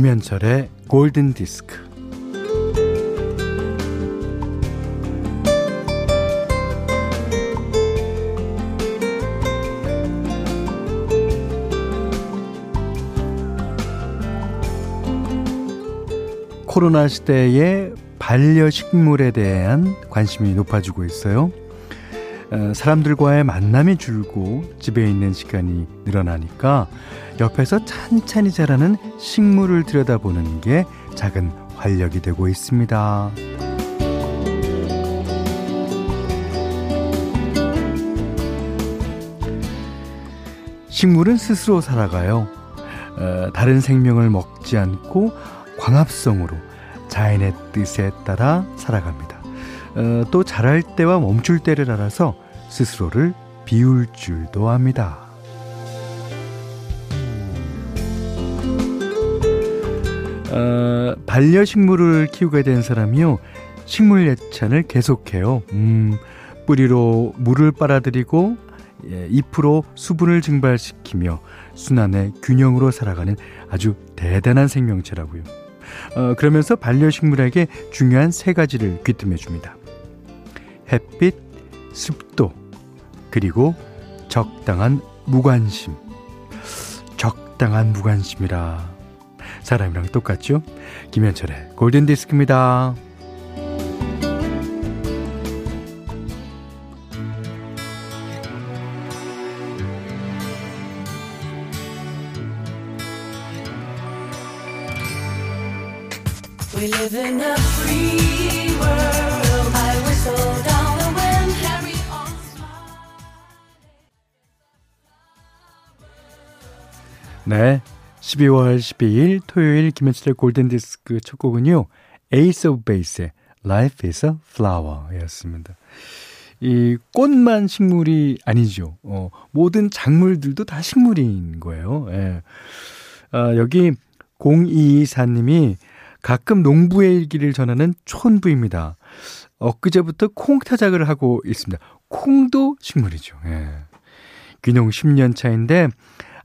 김현철의 골든 디스크. 코로나 시대에 반려식물에 대한 관심이 높아지고 있어요. 어, 사람들과의 만남이 줄고 집에 있는 시간이 늘어나니까 옆에서 찬찬히 자라는 식물을 들여다보는 게 작은 활력이 되고 있습니다. 식물은 스스로 살아가요. 어, 다른 생명을 먹지 않고 광합성으로 자연의 뜻에 따라 살아갑니다. 어, 또 자랄 때와 멈출 때를 알아서 스스로를 비울 줄도 압니다. 어, 반려식물을 키우게 된 사람이요. 식물 예찬을 계속해요. 음, 뿌리로 물을 빨아들이고 예, 잎으로 수분을 증발시키며 순환의 균형으로 살아가는 아주 대단한 생명체라고요. 어, 그러면서 반려식물에게 중요한 세 가지를 귀뜸해 줍니다. 햇빛, 습도, 그리고 적당한 무관심. 적당한 무관심이라. 사람이랑 똑같죠? 김현철의 골든디스크입니다. We live in a free 네. 12월 12일 토요일 김현철의 골든디스크 첫 곡은요. Ace of Base의 Life is a Flower 였습니다. 이 꽃만 식물이 아니죠. 어, 모든 작물들도 다 식물인 거예요. 예. 아, 여기 0224님이 가끔 농부의 일기를 전하는 촌부입니다. 엊그제부터 콩 타작을 하고 있습니다. 콩도 식물이죠. 예. 귀농 10년 차인데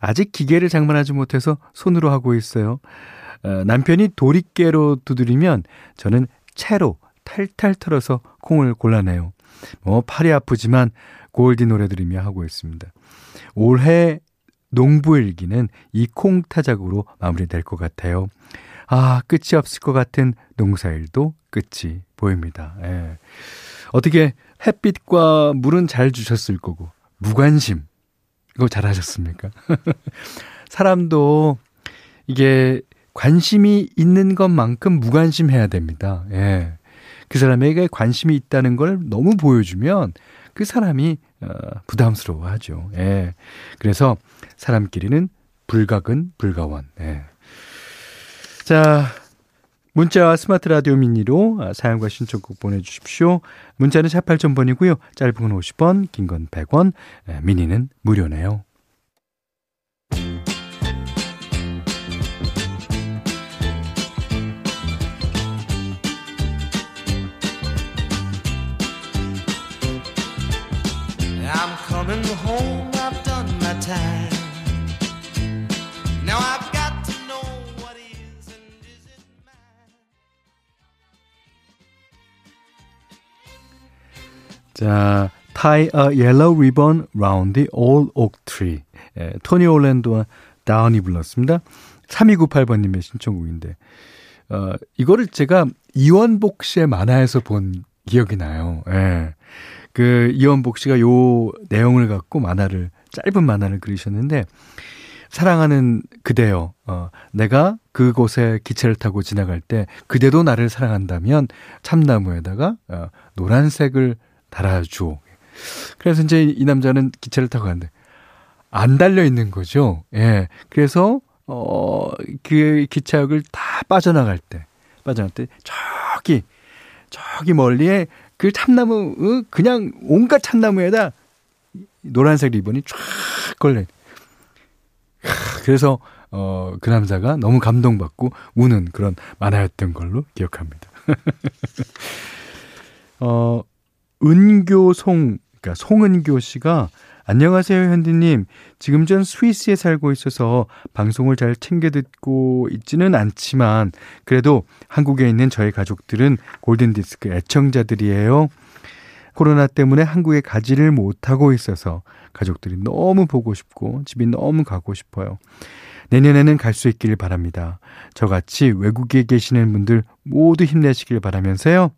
아직 기계를 장만하지 못해서 손으로 하고 있어요. 어, 남편이 도리깨로 두드리면 저는 채로 탈탈 털어서 콩을 골라내요. 뭐 팔이 아프지만 골디 노래 들으며 하고 있습니다. 올해 농부일기는 이 콩 타작으로 마무리될 것 같아요. 아, 끝이 없을 것 같은 농사일도 끝이 보입니다. 예. 어떻게 햇빛과 물은 잘 주셨을 거고, 무관심. 이거 잘 하셨습니까? 사람도 이게 관심이 있는 것만큼 무관심해야 됩니다. 예. 그 사람에게 관심이 있다는 걸 너무 보여주면 그 사람이 어, 부담스러워 하죠. 예. 그래서 사람끼리는 불가근 불가원. 예. 자, 문자와 스마트 라디오 미니로 아, 사용과 신청곡 보내주십시오. 문자는 샵 8000번이고요. 짧은 건 50원, 긴 건 100원, 미니는 무료네요. 자, Tie a Yellow Ribbon Round the Old Oak Tree. 예, 토니 올랜도와 다운이 불렀습니다. 3298번님의 신청곡인데, 어, 이거를 제가 이원복 씨의 만화에서 본 기억이 나요. 예. 그, 이원복 씨가 요 내용을 갖고 만화를, 짧은 만화를 그리셨는데, 사랑하는 그대여, 어, 내가 그곳에 기차를 타고 지나갈 때, 그대도 나를 사랑한다면, 참나무에다가, 어, 노란색을 달아줘. 그래서 이제 이 남자는 기차를 타고 가는데 안 달려 있는 거죠. 예. 그래서 어 그 기차역을 다 빠져나갈 때 빠져나갈 때 저기 저기 멀리에 그 참나무 어, 그냥 온갖 참나무에다 노란색 리본이 쫙 걸려. 그래서 어 그 남자가 너무 감동받고 우는 그런 만화였던 걸로 기억합니다. 어 은교송, 그러니까 송은교 씨가 안녕하세요, 현디님. 지금 전 스위스에 살고 있어서 방송을 잘 챙겨 듣고 있지는 않지만, 그래도 한국에 있는 저희 가족들은 골든디스크 애청자들이에요. 코로나 때문에 한국에 가지를 못하고 있어서 가족들이 너무 보고 싶고 집이 너무 가고 싶어요. 내년에는 갈 수 있기를 바랍니다. 저같이 외국에 계시는 분들 모두 힘내시길 바라면서요.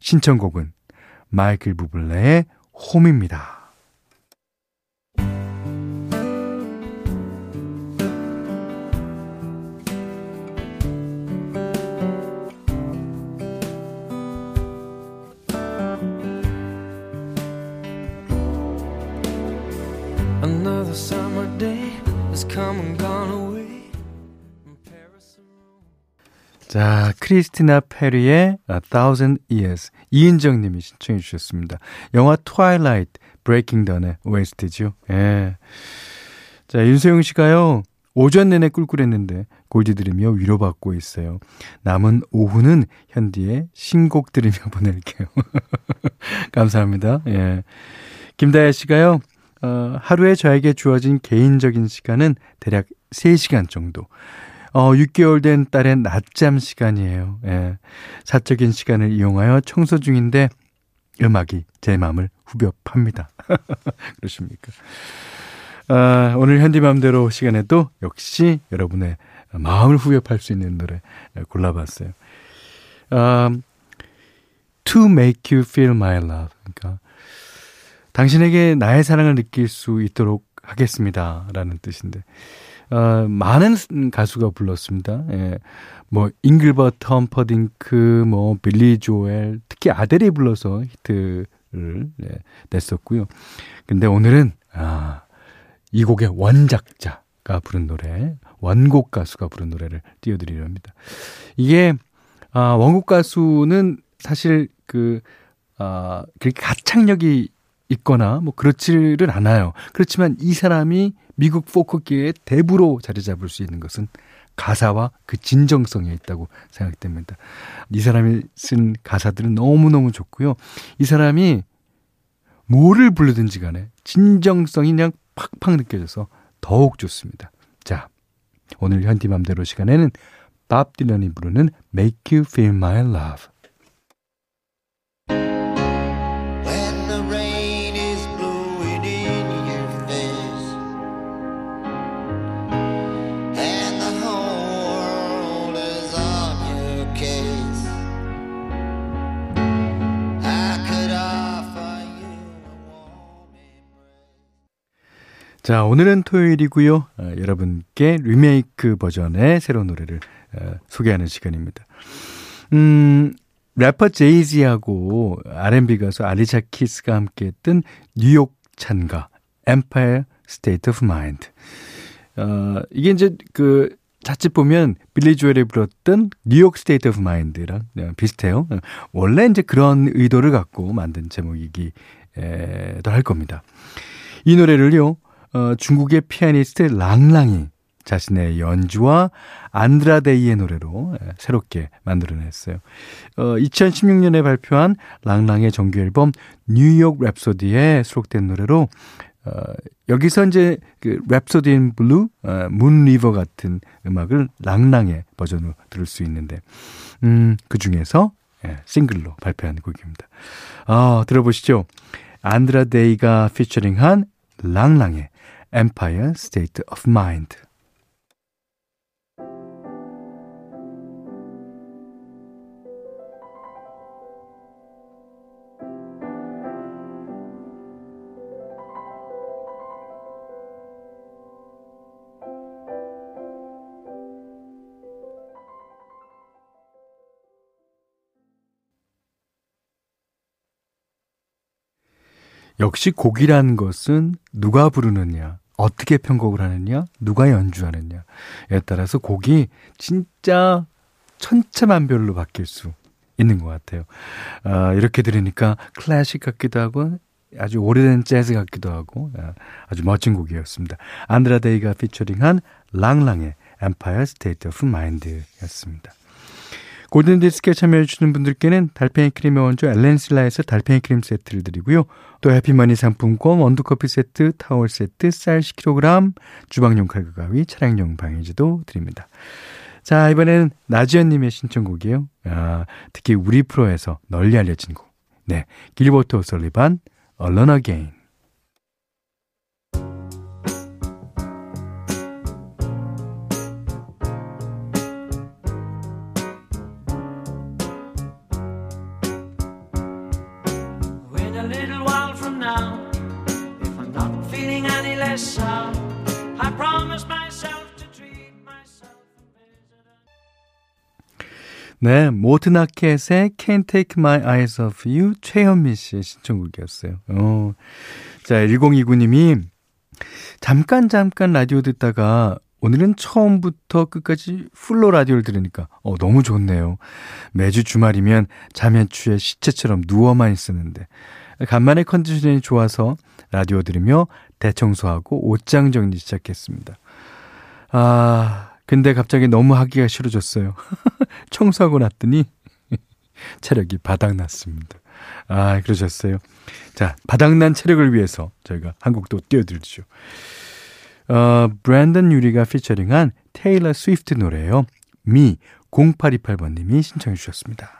신청곡은 마이클 부블레의 홈입니다. 자, 크리스티나 페리의 A Thousand Years. 이은정 님이 신청해 주셨습니다. 영화 Twilight Breaking Dawn의 OST죠. 예. 자, 윤소영 씨가요. 오전 내내 꿀꿀했는데 골디 들으며 위로받고 있어요. 남은 오후는 현디의 신곡 들으며 보낼게요. 감사합니다. 예. 김다혜 씨가요. 어, 하루에 저에게 주어진 개인적인 시간은 대략 3시간 정도. 어, 6개월 된 딸의 낮잠 시간이에요. 예. 사적인 시간을 이용하여 청소 중인데 음악이 제 마음을 후벼 팝니다. 그렇습니까? 아, 오늘 현디맘대로 시간에도 역시 여러분의 마음을 후벼 팔 수 있는 노래 골라봤어요. Um, to make you feel my love. 그러니까 당신에게 나의 사랑을 느낄 수 있도록 하겠습니다. 라는 뜻인데, 어, 많은 가수가 불렀습니다. 예. 뭐, 잉글버트 험퍼딩크, 뭐, 빌리 조엘, 특히 아델이 불러서 히트를 네, 냈었고요. 근데 오늘은, 아, 이 곡의 원작자가 부른 노래, 원곡 가수가 부른 노래를 띄워드리려 합니다. 이게, 아, 원곡 가수는 사실 그, 아, 그렇게 가창력이 있거나 뭐 그렇지를 않아요. 그렇지만 이 사람이 미국 포크계의 대부로 자리 잡을 수 있는 것은 가사와 그 진정성에 있다고 생각됩니다. 이 사람이 쓴 가사들은 너무너무 좋고요. 이 사람이 뭐를 부르든지 간에 진정성이 그냥 팍팍 느껴져서 더욱 좋습니다. 자, 오늘 현디맘대로 시간에는 밥 딜런이 부르는 Make You Feel My Love 자, 오늘은 토요일이고요. 어, 여러분께 리메이크 버전의 새로운 노래를 어, 소개하는 시간입니다. 음, 래퍼 제이지하고 R&B 가수 알리샤 키스가 함께 했던 뉴욕 찬가 Empire State of Mind. 어, 이게 이제 그 자칫 보면 빌리 조엘이 불렀던 New York State of Mind랑 비슷해요. 어, 원래 이제 그런 의도를 갖고 만든 제목이기도 할 겁니다. 이 노래를요, 어, 중국의 피아니스트 랑랑이 자신의 연주와 안드라데이의 노래로 예, 새롭게 만들어냈어요. 어, 2016년에 발표한 랑랑의 정규 앨범 New York Rhapsody에 수록된 노래로 어, 여기서 이제 그 Rhapsody in Blue, 어, Moon River 같은 음악을 랑랑의 버전으로 들을 수 있는데 음, 그 중에서 예, 싱글로 발표한 곡입니다. 아, 들어보시죠. 안드라데이가 피처링한 랑랑의 Empire State of Mind. 역시 곡이라는 것은 누가 부르느냐, 어떻게 편곡을 하느냐, 누가 연주하느냐에 따라서 곡이 진짜 천차만별로 바뀔 수 있는 것 같아요. 아, 이렇게 들으니까 클래식 같기도 하고 아주 오래된 재즈 같기도 하고 아, 아주 멋진 곡이었습니다. 안드라데이가 피처링한 랑랑의 Empire State of Mind였습니다. 골든디스크에 참여해주시는 분들께는 달팽이 크림의 원조 엘렌실라에서 달팽이 크림 세트를 드리고요. 또 해피머니 상품권, 원두커피 세트, 타월 세트, 쌀 10kg, 주방용 칼과 가위, 차량용 방해지도 드립니다. 자, 이번에는 나지연님의 신청곡이에요. 아, 특히 우리 프로에서 널리 알려진 곡. 네, 길버트 설리반, Alone Again. 네, 모트나켓의 Can't Take My Eyes Off You 최현미 씨의 신청곡이었어요. 어. 자, 1029님이 잠깐 잠깐 라디오 듣다가 오늘은 처음부터 끝까지 풀로 라디오를 들으니까 어 너무 좋네요. 매주 주말이면 잠에 취해 시체처럼 누워만 있었는데 간만에 컨디션이 좋아서 라디오 들으며 대청소하고 옷장 정리 시작했습니다. 아, 근데 갑자기 너무 하기가 싫어졌어요. 청소하고 났더니 체력이 바닥났습니다. 아, 그러셨어요. 자, 바닥난 체력을 위해서 저희가 한국도 띄워드리죠. 어, 브랜든 유리가 피처링한 테일러 스위프트 노래예요. 미 0828번님이 신청해 주셨습니다.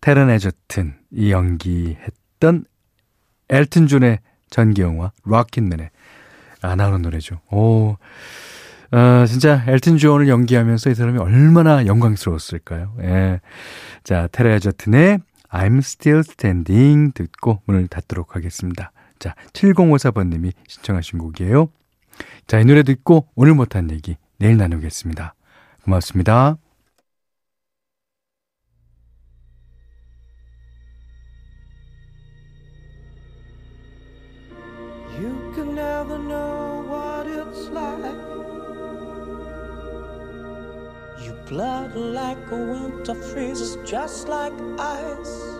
테런 에저튼이 연기했던 엘튼 존의 전기 영화 락킷맨의 아 나오는 노래죠. 오, 아, 진짜 엘튼 존을 연기하면서 이 사람이 얼마나 영광스러웠을까요? 예. 자, 테런 에저튼의 I'm Still Standing 듣고 문을 닫도록 하겠습니다. 자, 7054번님이 신청하신 곡이에요. 자, 이 노래 듣고 오늘 못한 얘기 내일 나누겠습니다. 고맙습니다. Blood like a winter freezes just like ice.